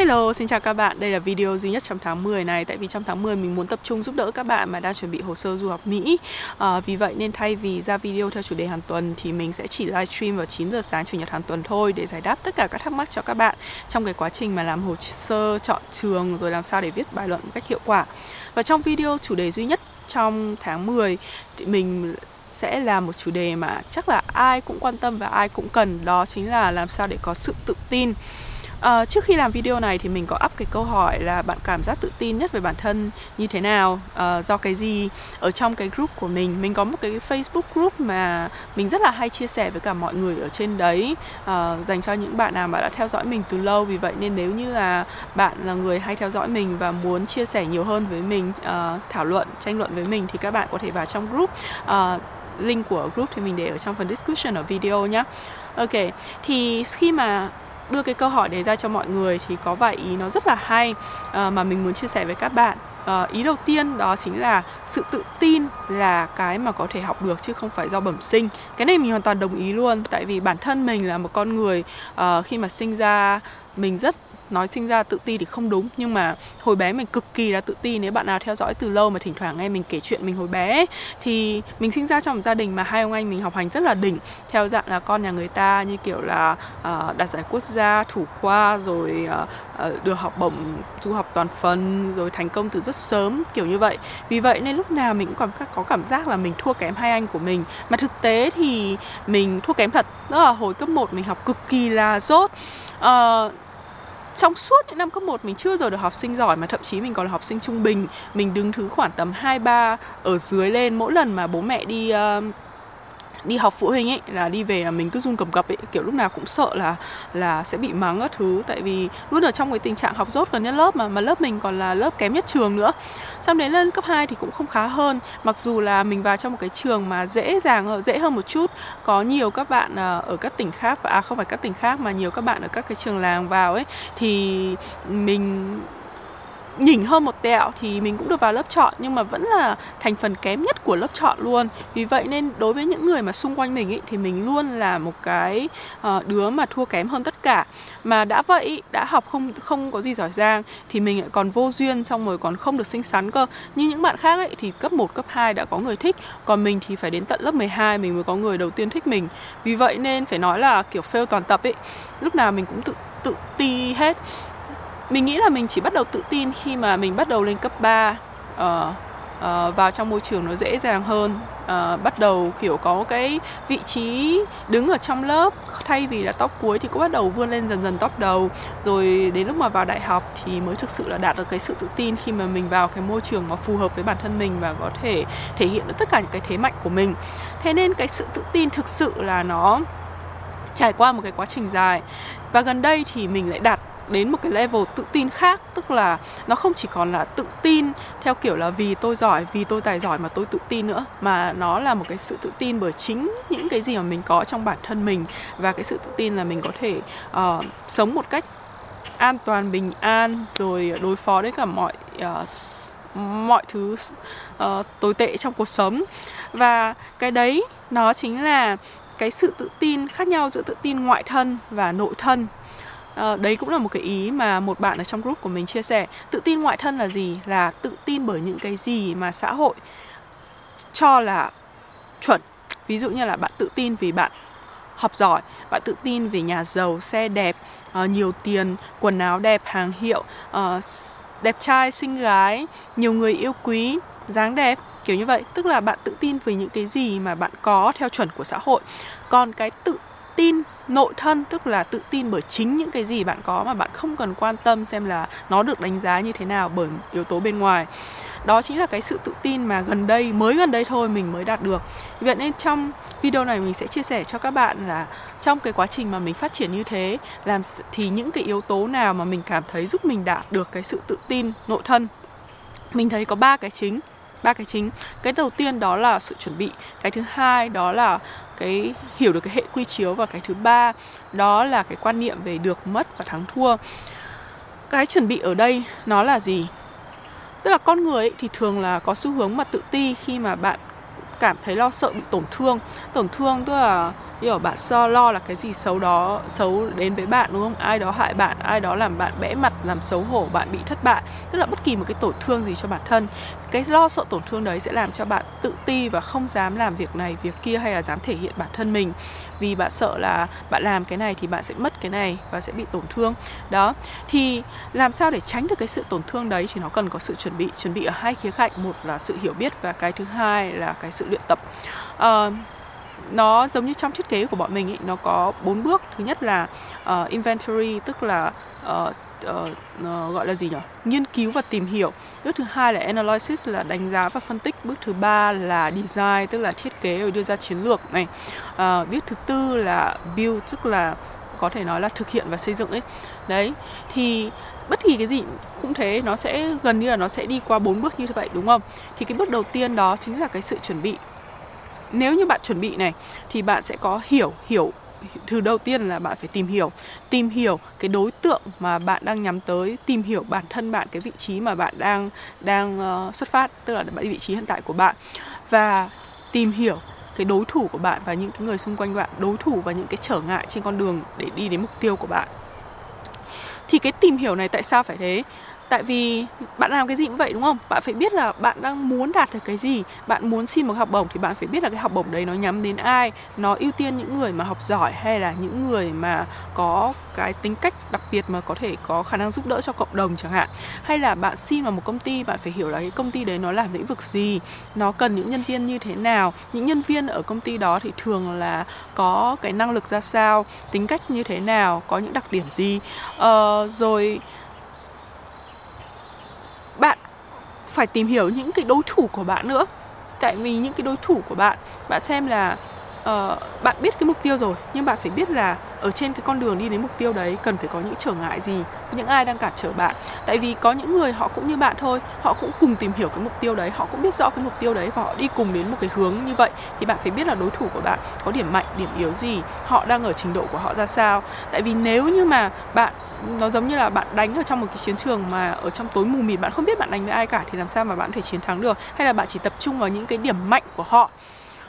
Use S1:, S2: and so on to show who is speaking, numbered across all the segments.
S1: Hello, xin chào các bạn. Đây là video duy nhất trong tháng 10 này tại vì trong tháng 10 mình muốn tập trung giúp đỡ các bạn mà đang chuẩn bị hồ sơ du học Mỹ. À, vì vậy nên thay vì ra video theo chủ đề hàng tuần thì mình sẽ chỉ livestream vào 9 giờ sáng chủ nhật hàng tuần thôi để giải đáp tất cả các thắc mắc cho các bạn trong cái quá trình mà làm hồ sơ chọn trường rồi làm sao để viết bài luận một cách hiệu quả. Và trong video chủ đề duy nhất trong tháng 10 thì mình sẽ là một chủ đề mà chắc là ai cũng quan tâm và ai cũng cần đó chính là làm sao để có sự tự tin À, trước khi làm video này thì mình có up cái câu hỏi là bạn cảm giác tự tin nhất về bản thân như thế nào, à, do cái gì ở trong cái group của mình. Mình có một cái Facebook group mà mình rất là hay chia sẻ với cả mọi người ở trên đấy à, dành cho những bạn nào mà đã theo dõi mình từ lâu. Vì vậy nên nếu như là bạn là người hay theo dõi mình và muốn chia sẻ nhiều hơn với mình, à, thảo luận, tranh luận với mình thì các bạn có thể vào trong group. À, link của group thì mình để ở trong phần description ở video nhé. Ok, thì khi mà đưa cái câu hỏi đấy ra cho mọi người thì có vài ý nó rất là hay uh, mà mình muốn chia sẻ với các bạn. Uh, ý đầu tiên đó chính là sự tự tin là cái mà có thể học được chứ không phải do bẩm sinh. Cái này mình hoàn toàn đồng ý luôn tại vì bản thân mình là một con người uh, khi mà sinh ra mình rất nói sinh ra tự ti thì không đúng nhưng mà hồi bé mình cực kỳ là tự ti. Nếu bạn nào theo dõi từ lâu mà thỉnh thoảng nghe mình kể chuyện mình hồi bé thì mình sinh ra trong một gia đình mà hai ông anh mình học hành rất là đỉnh. Theo dạng là con nhà người ta như kiểu là uh, đạt giải quốc gia thủ khoa rồi uh, được học bổng du học toàn phần rồi thành công từ rất sớm kiểu như vậy. Vì vậy nên lúc nào mình cũng còn có cảm giác là mình thua kém hai anh của mình. Mà thực tế thì mình thua kém thật. Đó là hồi cấp 1 mình học cực kỳ là dốt uh, trong suốt những năm cấp 1 mình chưa giờ được học sinh giỏi mà thậm chí mình còn là học sinh trung bình. Mình đứng thứ khoảng tầm 2 3 ở dưới lên mỗi lần mà bố mẹ đi uh, đi học phụ huynh ấy, là đi về là mình cứ run cầm cập ấy, kiểu lúc nào cũng sợ là là sẽ bị mắng các thứ. Tại vì luôn ở trong cái tình trạng học dốt gần nhất lớp mà mà lớp mình còn là lớp kém nhất trường nữa. Xong đến lên cấp 2 thì cũng không khá hơn. Mặc dù là mình vào trong một cái trường mà dễ dàng dễ hơn một chút. Có nhiều các bạn à, ở các tỉnh khác, và à không phải các tỉnh khác mà nhiều các bạn ở các cái trường làng vào ấy, thì mình nhỉnh hơn một tẹo thì mình cũng được vào lớp chọn nhưng mà vẫn là thành phần kém nhất của lớp chọn luôn. Vì vậy nên đối với những người mà xung quanh mình ý, thì mình luôn là một cái uh, đứa mà thua kém hơn tất cả. Mà đã vậy đã học không không có gì giỏi giang thì mình lại còn vô duyên xong rồi còn không được xinh xắn cơ. Như những bạn khác ấy thì cấp 1, cấp 2 đã có người thích còn mình thì phải đến tận lớp 12 mình mới có người đầu tiên thích mình. Vì vậy nên phải nói là kiểu fail toàn tập ấy lúc nào mình cũng tự tự ti hết mình nghĩ là mình chỉ bắt đầu tự tin khi mà mình bắt đầu lên cấp 3 uh, uh, vào trong môi trường nó dễ dàng hơn. Uh, bắt đầu kiểu có cái vị trí đứng ở trong lớp thay vì là top cuối thì cũng bắt đầu vươn lên dần dần top đầu. Rồi đến lúc mà vào đại học thì mới thực sự là đạt được cái sự tự tin khi mà mình vào cái môi trường mà phù hợp với bản thân mình và có thể thể hiện được tất cả những cái thế mạnh của mình. Thế nên cái sự tự tin thực sự là nó trải qua một cái quá trình dài. Và gần đây thì mình lại đạt đến một cái level tự tin khác tức là nó không chỉ còn là tự tin theo kiểu là vì tôi giỏi vì tôi tài giỏi mà tôi tự tin nữa mà nó là một cái sự tự tin bởi chính những cái gì mà mình có trong bản thân mình và cái sự tự tin là mình có thể uh, sống một cách an toàn bình an rồi đối phó với cả mọi uh, mọi thứ uh, tồi tệ trong cuộc sống. Và cái đấy nó chính là cái sự tự tin khác nhau giữa tự tin ngoại thân và nội thân à, đấy cũng là một cái ý mà một bạn ở trong group của mình chia sẻ. Tự tin ngoại thân là gì? Là tự tin bởi những cái gì mà xã hội cho là chuẩn. Ví dụ như là bạn tự tin vì bạn học giỏi bạn tự tin vì nhà giàu xe đẹp uh, nhiều tiền quần áo đẹp hàng hiệu uh, đẹp trai xinh gái nhiều người yêu quý dáng đẹp kiểu như vậy. Tức là bạn tự tin vì những cái gì mà bạn có theo chuẩn của xã hội. Còn cái tự tin nội thân, tức là tự tin bởi chính những cái gì bạn có mà bạn không cần quan tâm xem là nó được đánh giá như thế nào bởi yếu tố bên ngoài. Đó chính là cái sự tự tin mà gần đây, mới gần đây thôi mình mới đạt được. Vậy nên trong video này mình sẽ chia sẻ cho các bạn là trong cái quá trình mà mình phát triển như thế, làm thì những cái yếu tố nào mà mình cảm thấy giúp mình đạt được cái sự tự tin nội thân. Mình thấy có ba cái chính, ba cái chính. Cái đầu tiên đó là sự chuẩn bị. Cái thứ hai đó là cái, hiểu được cái hệ quy chiếu và cái thứ ba, đó là cái quan niệm về được, mất và thắng thua. Cái chuẩn bị ở đây nó là gì? Tức là con người ấy thì thường là có xu hướng mà tự ti khi mà bạn cảm thấy lo sợ bị tổn thương. Tổn thương tức là hiểu bạn so lo là cái gì xấu đó xấu đến với bạn đúng không? Ai đó hại bạn ai đó làm bạn bẽ mặt làm xấu hổ bạn bị thất bại. Tức là bất kỳ một cái tổn thương gì cho bản thân. Cái lo sợ tổn thương đấy sẽ làm cho bạn tự ti và không dám làm việc này việc kia hay là dám thể hiện bản thân mình. Vì bạn sợ là bạn làm cái này thì bạn sẽ mất cái này và sẽ bị tổn thương. Đó thì làm sao để tránh được cái sự tổn thương đấy thì nó cần có sự chuẩn bị chuẩn bị ở hai khía cạnh. Một là sự hiểu biết và cái thứ hai là cái sự luyện tập. Uh, nó giống như trong thiết kế của bọn mình ý, nó có bốn bước. Thứ nhất là uh, inventory tức là uh, uh, uh, gọi là gì nhỉ nghiên cứu và tìm hiểu. Bước thứ hai là analysis là đánh giá và phân tích. Bước thứ ba là design tức là thiết kế rồi đưa ra chiến lược này. Uh, bước thứ tư là build tức là có thể nói là thực hiện và xây dựng ấy. Đấy thì bất kỳ cái gì cũng thế nó sẽ gần như là nó sẽ đi qua bốn bước như vậy đúng không? Thì cái bước đầu tiên đó chính là cái sự chuẩn bị nếu như bạn chuẩn bị này thì bạn sẽ có hiểu hiểu thứ đầu tiên là bạn phải tìm hiểu. Tìm hiểu cái đối tượng mà bạn đang nhắm tới tìm hiểu bản thân bạn cái vị trí mà bạn đang đang uh, xuất phát tức là vị trí hiện tại của bạn. Và tìm hiểu cái đối thủ của bạn và những cái người xung quanh bạn đối thủ và những cái trở ngại trên con đường để đi đến mục tiêu của bạn. Thì cái tìm hiểu này tại sao phải thế? Tại vì bạn làm cái gì cũng vậy đúng không? Bạn phải biết là bạn đang muốn đạt được cái gì. Bạn muốn xin một học bổng thì bạn phải biết là cái học bổng đấy nó nhắm đến ai nó ưu tiên những người mà học giỏi hay là những người mà có cái tính cách đặc biệt mà có thể có khả năng giúp đỡ cho cộng đồng chẳng hạn. Hay là bạn xin vào một công ty bạn phải hiểu là cái công ty đấy nó làm lĩnh vực gì nó cần những nhân viên như thế nào. Những nhân viên ở công ty đó thì thường là có cái năng lực ra sao tính cách như thế nào có những đặc điểm gì. Ờ, rồi bạn phải tìm hiểu những cái đối thủ của bạn nữa. Tại vì những cái đối thủ của bạn bạn xem là uh, bạn biết cái mục tiêu rồi nhưng bạn phải biết là ở trên cái con đường đi đến mục tiêu đấy cần phải có những trở ngại gì những ai đang cản trở bạn. Tại vì có những người họ cũng như bạn thôi họ cũng cùng tìm hiểu cái mục tiêu đấy họ cũng biết rõ cái mục tiêu đấy và họ đi cùng đến một cái hướng như vậy thì bạn phải biết là đối thủ của bạn có điểm mạnh điểm yếu gì họ đang ở trình độ của họ ra sao. Tại vì nếu như mà bạn nó giống như là bạn đánh ở trong một cái chiến trường mà ở trong tối mù mịt bạn không biết bạn đánh với ai cả thì làm sao mà bạn có thể chiến thắng được? Hay là bạn chỉ tập trung vào những cái điểm mạnh của họ?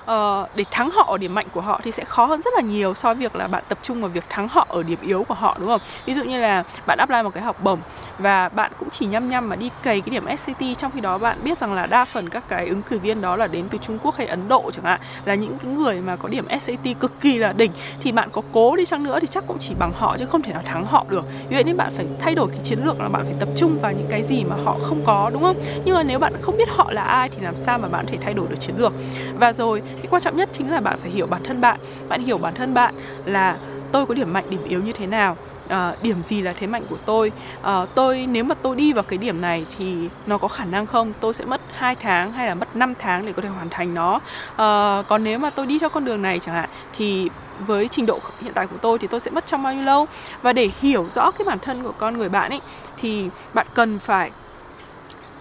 S1: Uh, để thắng họ ở điểm mạnh của họ thì sẽ khó hơn rất là nhiều so với việc là bạn tập trung vào việc thắng họ ở điểm yếu của họ đúng không? Ví dụ như là bạn apply một cái học bổng và bạn cũng chỉ nhăm nhăm mà đi cày cái điểm SCT trong khi đó bạn biết rằng là đa phần các cái ứng cử viên đó là đến từ Trung Quốc hay Ấn Độ chẳng hạn, là những cái người mà có điểm SAT cực kỳ là đỉnh. Thì bạn có cố đi chăng nữa thì chắc cũng chỉ bằng họ chứ không thể nào thắng họ được. Vì vậy nên bạn phải thay đổi cái chiến lược là bạn phải tập trung vào những cái gì mà họ không có, đúng không? Nhưng mà nếu bạn không biết họ là ai thì làm sao mà bạn có thể thay đổi được chiến lược? Và rồi, cái quan trọng nhất chính là bạn phải hiểu bản thân bạn. Bạn hiểu bản thân bạn là tôi có điểm mạnh, điểm yếu như thế nào uh, điểm gì là thế mạnh của tôi? Uh, tôi nếu mà tôi đi vào cái điểm này thì nó có khả năng không? Tôi sẽ mất 2 tháng hay là mất 5 tháng để có thể hoàn thành nó. Uh, còn nếu mà tôi đi theo con đường này chẳng hạn thì với trình độ hiện tại của tôi thì tôi sẽ mất trong bao nhiêu lâu? Và để hiểu rõ cái bản thân của con người bạn ấy thì bạn cần phải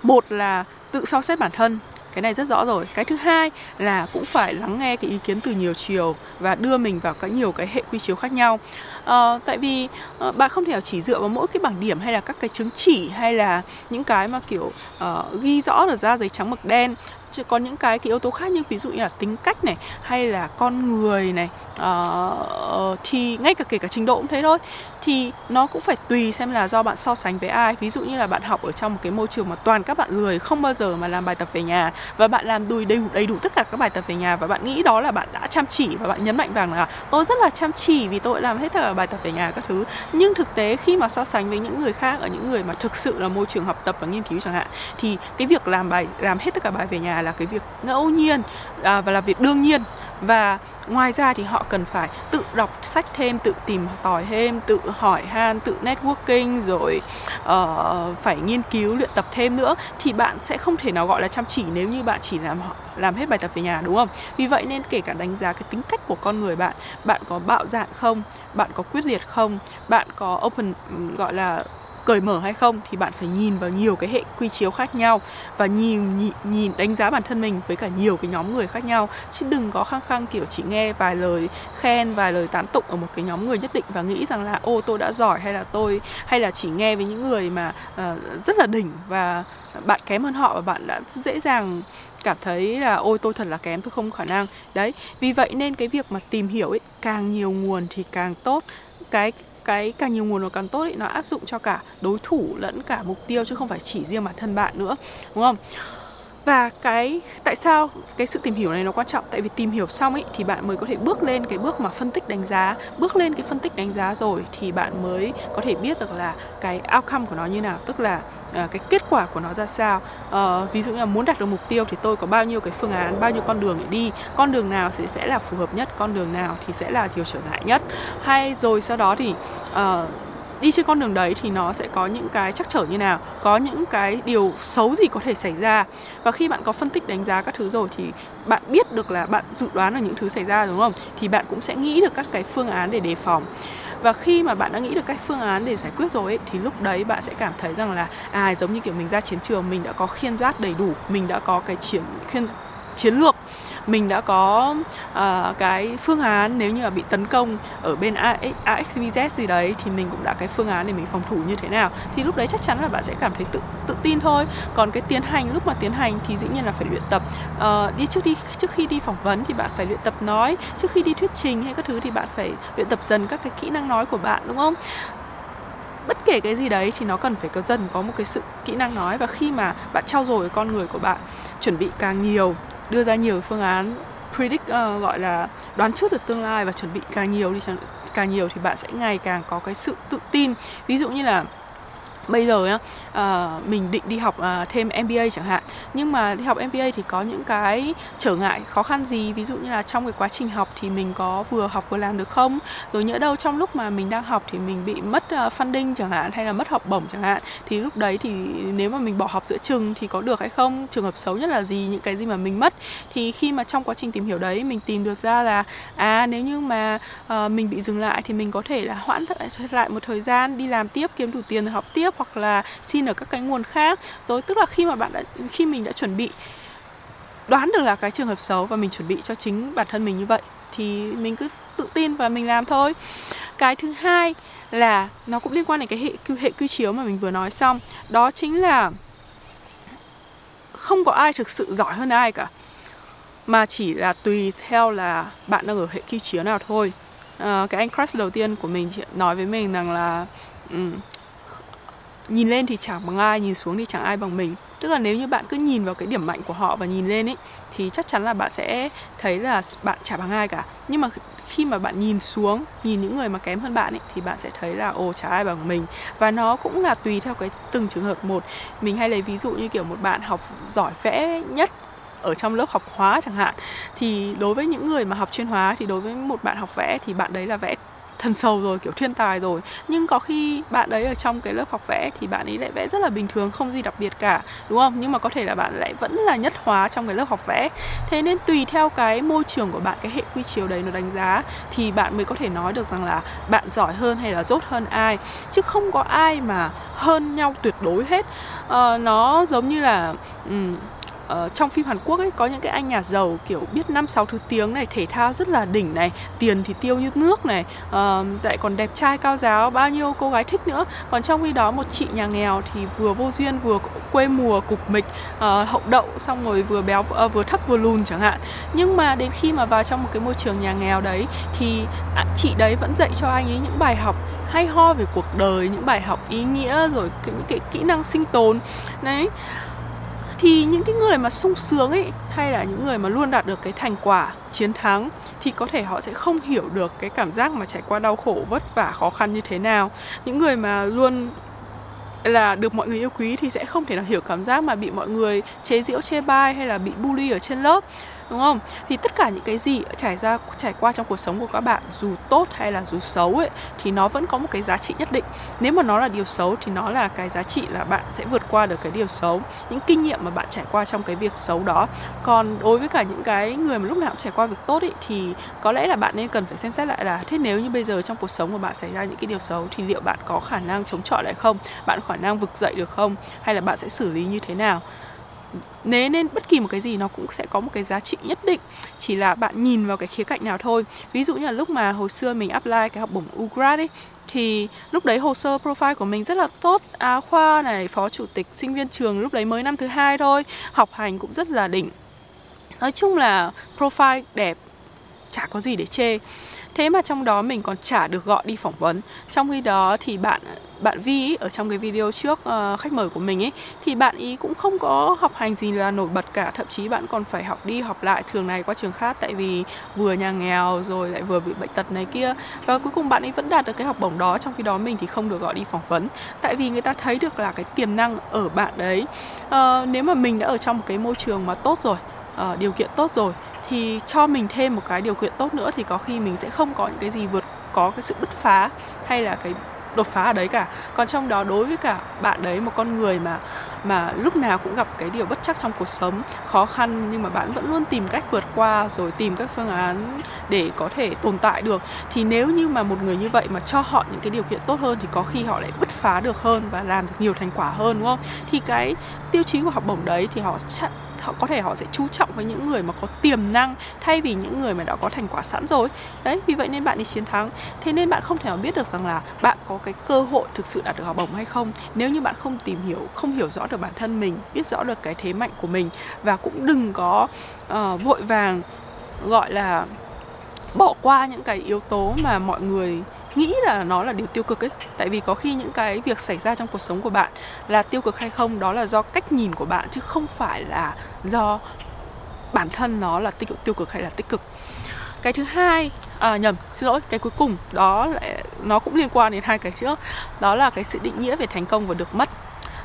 S1: một là tự so xét bản thân. Cái này rất rõ rồi. Cái thứ hai là cũng phải lắng nghe cái ý kiến từ nhiều chiều và đưa mình vào cái nhiều cái hệ quy chiếu khác nhau à, tại vì ờ, à, bạn không thể chỉ dựa vào mỗi cái bảng điểm hay là các cái chứng chỉ hay là những cái mà kiểu à, ghi rõ được ra giấy trắng mực đen. Chứ có những cái cái yếu tố khác như ví dụ như là tính cách này hay là con người này uh, thì ngay cả kể cả trình độ cũng thế thôi. Thì nó cũng phải tùy xem là do bạn so sánh với ai. Ví dụ như là bạn học ở trong một cái môi trường mà toàn các bạn lười không bao giờ mà làm bài tập về nhà và bạn làm đùi đầy đủ đầy đủ tất cả các bài tập về nhà và bạn nghĩ đó là bạn đã chăm chỉ và bạn nhấn mạnh rằng là tôi rất là chăm chỉ vì tôi làm hết bài tập về nhà các thứ. Nhưng thực tế khi mà so sánh với những người khác ở những người mà thực sự là môi trường học tập và nghiên cứu chẳng hạn thì cái việc làm bài làm hết tất cả bài về nhà là cái việc ngẫu nhiên à, và là việc đương nhiên. Và ngoài ra thì họ cần phải tự đọc sách thêm tự tìm tòi thêm tự hỏi han tự networking rồi uh, phải nghiên cứu luyện tập thêm nữa. Thì bạn sẽ không thể nào gọi là chăm chỉ nếu như bạn chỉ làm làm hết bài tập về nhà đúng không? Vì vậy nên kể cả đánh giá cái tính cách của con người bạn bạn có bạo dạn không? Bạn có quyết liệt không? Bạn có open gọi là cởi mở hay không thì bạn phải nhìn vào nhiều cái hệ quy chiếu khác nhau và nhìn nhìn, nhìn đánh giá bản thân mình với cả nhiều cái nhóm người khác nhau. Chứ đừng có khăng khăng kiểu chỉ nghe vài lời khen vài lời tán tụng ở một cái nhóm người nhất định và nghĩ rằng là ô tôi đã giỏi hay là tôi hay là chỉ nghe với những người mà uh, rất là đỉnh và bạn kém hơn họ và bạn đã dễ dàng cảm thấy là ôi tôi thật là kém tôi không khả năng. Đấy vì vậy nên cái việc mà tìm hiểu ấy càng nhiều nguồn thì càng tốt. Cái cái càng nhiều nguồn nó càng tốt ấy, nó áp dụng cho cả đối thủ lẫn cả mục tiêu chứ không phải chỉ riêng bản thân bạn nữa đúng không? Và cái tại sao cái sự tìm hiểu này nó quan trọng? Tại vì tìm hiểu xong ấy thì bạn mới có thể bước lên cái bước mà phân tích đánh giá. Bước lên cái phân tích đánh giá rồi thì bạn mới có thể biết được là cái outcome của nó như nào. Tức là À, cái kết quả của nó ra sao? Uh, ví dụ như là muốn đạt được mục tiêu thì tôi có bao nhiêu cái phương án bao nhiêu con đường để đi? Con đường nào sẽ sẽ là phù hợp nhất? Con đường nào thì sẽ là điều trở ngại nhất? Hay rồi sau đó thì uh, đi trên con đường đấy thì nó sẽ có những cái chắc trở như nào? Có những cái điều xấu gì có thể xảy ra? Và khi bạn có phân tích đánh giá các thứ rồi thì bạn biết được là bạn dự đoán được những thứ xảy ra đúng không? Thì bạn cũng sẽ nghĩ được các cái phương án để đề phòng và khi mà bạn đã nghĩ được cách phương án để giải quyết rồi ấy, thì lúc đấy bạn sẽ cảm thấy rằng là à giống như kiểu mình ra chiến trường mình đã có khiên giác đầy đủ mình đã có cái chiến khiên chiến lược mình đã có uh, cái phương án nếu như là bị tấn công ở bên AXVZ gì đấy thì mình cũng đã cái phương án để mình phòng thủ như thế nào. Thì lúc đấy chắc chắn là bạn sẽ cảm thấy tự tự tin thôi. Còn cái tiến hành lúc mà tiến hành thì dĩ nhiên là phải luyện tập. Uh, đi trước đi trước khi đi phỏng vấn thì bạn phải luyện tập nói. Trước khi đi thuyết trình hay các thứ thì bạn phải luyện tập dần các cái kỹ năng nói của bạn đúng không? Bất kể cái gì đấy thì nó cần phải có dần có một cái sự kỹ năng nói. Và khi mà bạn trau dồi con người của bạn chuẩn bị càng nhiều đưa ra nhiều phương án predict uh, gọi là đoán trước được tương lai và chuẩn bị càng nhiều đi càng nhiều thì bạn sẽ ngày càng có cái sự tự tin. Ví dụ như là bây giờ nhá uh, mình định đi học uh, thêm MBA chẳng hạn. Nhưng mà đi học MBA thì có những cái trở ngại khó khăn gì? Ví dụ như là trong cái quá trình học thì mình có vừa học vừa làm được không? Rồi nhỡ đâu trong lúc mà mình đang học thì mình bị mất uh, funding chẳng hạn hay là mất học bổng chẳng hạn thì lúc đấy thì nếu mà mình bỏ học giữa chừng thì có được hay không? Trường hợp xấu nhất là gì? Những cái gì mà mình mất? Thì khi mà trong quá trình tìm hiểu đấy mình tìm được ra là à nếu như mà uh, mình bị dừng lại thì mình có thể là hoãn lại một thời gian đi làm tiếp kiếm đủ tiền để học tiếp hoặc là xin ở các cái nguồn khác. Rồi tức là khi mà bạn đã khi mình đã chuẩn bị đoán được là cái trường hợp xấu và mình chuẩn bị cho chính bản thân mình như vậy thì mình cứ tự tin và mình làm thôi. Cái thứ hai là nó cũng liên quan đến cái hệ hệ quy chiếu mà mình vừa nói xong. Đó chính là không có ai thực sự giỏi hơn ai cả mà chỉ là tùy theo là bạn đang ở hệ quy chiếu nào thôi. À, cái anh crush đầu tiên của mình nói với mình rằng là um, nhìn lên thì chẳng bằng ai, nhìn xuống thì chẳng ai bằng mình. Tức là nếu như bạn cứ nhìn vào cái điểm mạnh của họ và nhìn lên ấy, thì chắc chắn là bạn sẽ thấy là bạn chả bằng ai cả. Nhưng mà khi mà bạn nhìn xuống, nhìn những người mà kém hơn bạn ấy, thì bạn sẽ thấy là, ồ, chả ai bằng mình. Và nó cũng là tùy theo cái từng trường hợp. Một, mình hay lấy ví dụ như kiểu một bạn học giỏi vẽ nhất ở trong lớp học hóa chẳng hạn, thì đối với những người mà học chuyên hóa thì đối với một bạn học vẽ thì bạn đấy là vẽ thần sầu rồi kiểu thiên tài rồi. Nhưng có khi bạn đấy ở trong cái lớp học vẽ thì bạn ấy lại vẽ rất là bình thường không gì đặc biệt cả đúng không? Nhưng mà có thể là bạn lại vẫn là nhất hóa trong cái lớp học vẽ. Thế nên tùy theo cái môi trường của bạn cái hệ quy chiếu đấy nó đánh giá thì bạn mới có thể nói được rằng là bạn giỏi hơn hay là dốt hơn ai. Chứ không có ai mà hơn nhau tuyệt đối hết. Uh, nó giống như là um, uh, trong phim Hàn Quốc ấy có những cái anh nhà giàu kiểu biết năm sáu thứ tiếng này thể thao rất là đỉnh này tiền thì tiêu như nước này uh, dạy còn đẹp trai cao giáo bao nhiêu cô gái thích nữa. Còn trong khi đó một chị nhà nghèo thì vừa vô duyên vừa quê mùa cục mịch uh, hậu đậu xong rồi vừa béo uh, vừa thấp vừa lùn chẳng hạn. Nhưng mà đến khi mà vào trong một cái môi trường nhà nghèo đấy thì chị đấy vẫn dạy cho anh ấy những bài học hay ho về cuộc đời những bài học ý nghĩa rồi những cái kỹ năng sinh tồn. Đấy thì những cái người mà sung sướng ấy, hay là những người mà luôn đạt được cái thành quả chiến thắng, thì có thể họ sẽ không hiểu được cái cảm giác mà trải qua đau khổ, vất vả, khó khăn như thế nào. Những người mà luôn là được mọi người yêu quý thì sẽ không thể nào hiểu cảm giác mà bị mọi người chế giễu, chê bai hay là bị bully ở trên lớp đúng không? Thì tất cả những cái gì trải ra, trải qua trong cuộc sống của các bạn, dù tốt hay là dù xấu ấy, thì nó vẫn có một cái giá trị nhất định. Nếu mà nó là điều xấu thì nó là cái giá trị là bạn sẽ vượt qua được cái điều xấu. Những kinh nghiệm mà bạn trải qua trong cái việc xấu đó. Còn đối với cả những cái người mà lúc nào cũng trải qua việc tốt ấy, thì có lẽ là bạn nên cần phải xem xét lại là, thế nếu như bây giờ trong cuộc sống của bạn xảy ra những cái điều xấu thì liệu bạn có khả năng chống chọi lại không? Bạn khả năng vực dậy được không? Hay là bạn sẽ xử lý như thế nào? Nếu nên bất kỳ một cái gì nó cũng sẽ có một cái giá trị nhất định, chỉ là bạn nhìn vào cái khía cạnh nào thôi. Ví dụ như là lúc mà hồi xưa mình apply cái học bổng UGRAD ấy, thì lúc đấy hồ sơ profile của mình rất là tốt. Á khoa này, phó chủ tịch, sinh viên trường lúc đấy mới năm thứ hai thôi, học hành cũng rất là đỉnh. Nói chung là profile đẹp, chả có gì để chê thế mà trong đó mình còn chả được gọi đi phỏng vấn. Trong khi đó thì bạn bạn Vi ý, ở trong cái video trước uh, khách mời của mình ấy thì bạn ý cũng không có học hành gì là nổi bật cả. Thậm chí bạn còn phải học đi học lại trường này qua trường khác tại vì vừa nhà nghèo rồi lại vừa bị bệnh tật này kia. Và cuối cùng bạn ấy vẫn đạt được cái học bổng đó trong khi đó mình thì không được gọi đi phỏng vấn. Tại vì người ta thấy được là cái tiềm năng ở bạn đấy. Uh, nếu mà mình đã ở trong một cái môi trường mà tốt rồi uh, điều kiện tốt rồi thì cho mình thêm một cái điều kiện tốt nữa thì có khi mình sẽ không có những cái gì vượt, có cái sự bứt phá hay là cái đột phá ở đấy cả. Còn trong đó đối với cả bạn đấy, một con người mà mà lúc nào cũng gặp cái điều bất chắc trong cuộc sống, khó khăn nhưng mà bạn vẫn luôn tìm cách vượt qua rồi tìm các phương án để có thể tồn tại được, thì nếu như mà một người như vậy mà cho họ những cái điều kiện tốt hơn thì có khi họ lại bứt phá được hơn và làm được nhiều thành quả hơn, đúng không? Thì cái tiêu chí của học bổng đấy thì họ họ có thể họ sẽ chú trọng với những người mà có tiềm năng thay vì những người mà đã có thành quả sẵn rồi. Đấy vì vậy nên bạn đi chiến thắng. Thế nên bạn không thể nào biết được rằng là bạn có cái cơ hội thực sự đạt được học bổng hay không. Nếu như bạn không tìm hiểu không hiểu rõ được bản thân mình biết rõ được cái thế mạnh của mình và cũng đừng có uh, vội vàng gọi là bỏ qua những cái yếu tố mà mọi người nghĩ là nó là điều tiêu cực ấy. Tại vì có khi những cái việc xảy ra trong cuộc sống của bạn là tiêu cực hay không đó là do cách nhìn của bạn chứ không phải là do bản thân nó là tiêu, tiêu cực hay là tích cực. Cái thứ hai à, nhầm xin lỗi cái cuối cùng đó lại nó cũng liên quan đến hai cái trước đó là cái sự định nghĩa về thành công và được mất.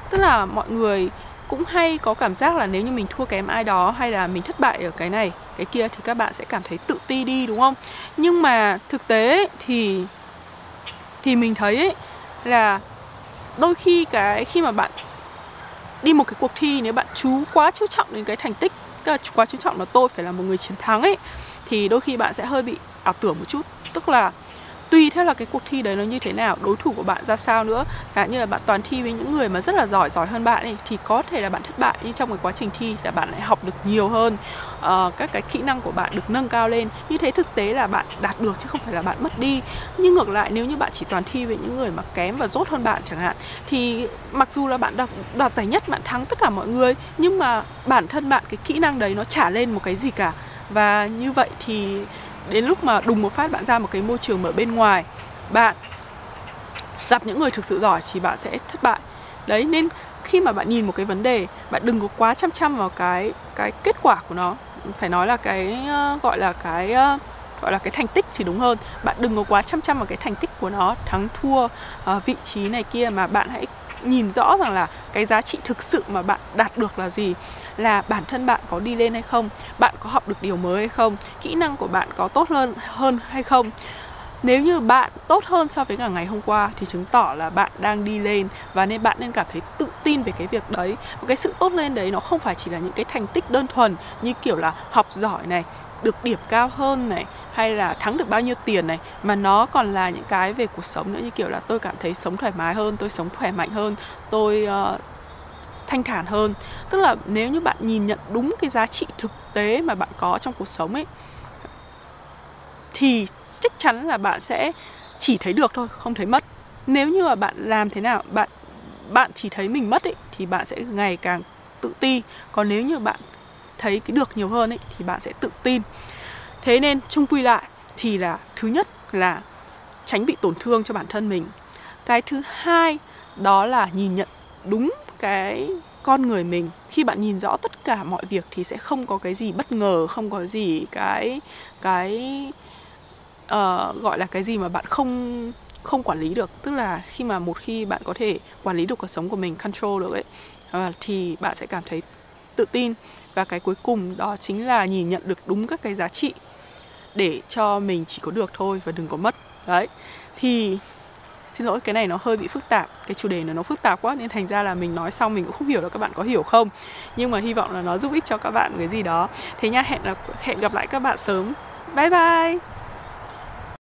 S1: Tức là mọi người cũng hay có cảm giác là nếu như mình thua kém ai đó hay là mình thất bại ở cái này cái kia thì các bạn sẽ cảm thấy tự ti đi đúng không? Nhưng mà thực tế thì thì mình thấy ấy, là đôi khi cái khi mà bạn đi một cái cuộc thi nếu bạn chú quá chú trọng đến cái thành tích tức là quá chú trọng là tôi phải là một người chiến thắng ấy thì đôi khi bạn sẽ hơi bị ảo tưởng một chút. Tức là tùy theo là cái cuộc thi đấy nó như thế nào đối thủ của bạn ra sao nữa cả như là bạn toàn thi với những người mà rất là giỏi giỏi hơn bạn ấy, thì có thể là bạn thất bại nhưng trong cái quá trình thi là bạn lại học được nhiều hơn uh, các cái kỹ năng của bạn được nâng cao lên. Như thế thực tế là bạn đạt được chứ không phải là bạn mất đi. Nhưng ngược lại nếu như bạn chỉ toàn thi với những người mà kém và dốt hơn bạn chẳng hạn thì mặc dù là bạn đạt, đạt giải nhất bạn thắng tất cả mọi người nhưng mà bản thân bạn cái kỹ năng đấy nó trả lên một cái gì cả. Và như vậy thì đến lúc mà đùng một phát bạn ra một cái môi trường ở bên ngoài bạn gặp những người thực sự giỏi thì bạn sẽ thất bại. Đấy nên khi mà bạn nhìn một cái vấn đề bạn đừng có quá chăm chăm vào cái cái kết quả của nó. Phải nói là cái uh, gọi là cái uh, gọi là cái thành tích thì đúng hơn. Bạn đừng có quá chăm chăm vào cái thành tích của nó thắng thua uh, vị trí này kia mà bạn hãy nhìn rõ rằng là cái giá trị thực sự mà bạn đạt được là gì, là bản thân bạn có đi lên hay không, bạn có học được điều mới hay không, kỹ năng của bạn có tốt hơn hơn hay không. Nếu như bạn tốt hơn so với cả ngày hôm qua thì chứng tỏ là bạn đang đi lên và nên bạn nên cảm thấy tự tin về cái việc đấy. Và cái sự tốt lên đấy nó không phải chỉ là những cái thành tích đơn thuần như kiểu là học giỏi này, được điểm cao hơn này hay là thắng được bao nhiêu tiền này mà nó còn là những cái về cuộc sống nữa như kiểu là tôi cảm thấy sống thoải mái hơn tôi sống khỏe mạnh hơn tôi uh, thanh thản hơn. Tức là nếu như bạn nhìn nhận đúng cái giá trị thực tế mà bạn có trong cuộc sống ấy thì chắc chắn là bạn sẽ chỉ thấy được thôi không thấy mất. Nếu như mà bạn làm thế nào bạn bạn chỉ thấy mình mất ấy thì bạn sẽ ngày càng tự ti. Còn nếu như bạn thấy cái được nhiều hơn ấy thì bạn sẽ tự tin thế nên chung quy lại thì là thứ nhất là tránh bị tổn thương cho bản thân mình. Cái thứ hai đó là nhìn nhận đúng cái con người mình. Khi bạn nhìn rõ tất cả mọi việc thì sẽ không có cái gì bất ngờ không có gì cái cái uh, gọi là cái gì mà bạn không không quản lý được. Tức là khi mà một khi bạn có thể quản lý được cuộc sống của mình control được ấy uh, thì bạn sẽ cảm thấy tự tin. Và cái cuối cùng đó chính là nhìn nhận được đúng các cái giá trị để cho mình chỉ có được thôi và đừng có mất. Đấy. Thì xin lỗi, cái này nó hơi bị phức tạp, cái chủ đề này nó phức tạp quá nên thành ra là mình nói xong mình cũng không hiểu là các bạn có hiểu không. Nhưng mà hy vọng là nó giúp ích cho các bạn cái gì đó. Thế nha, hẹn là hẹn gặp lại các bạn sớm. Bye bye!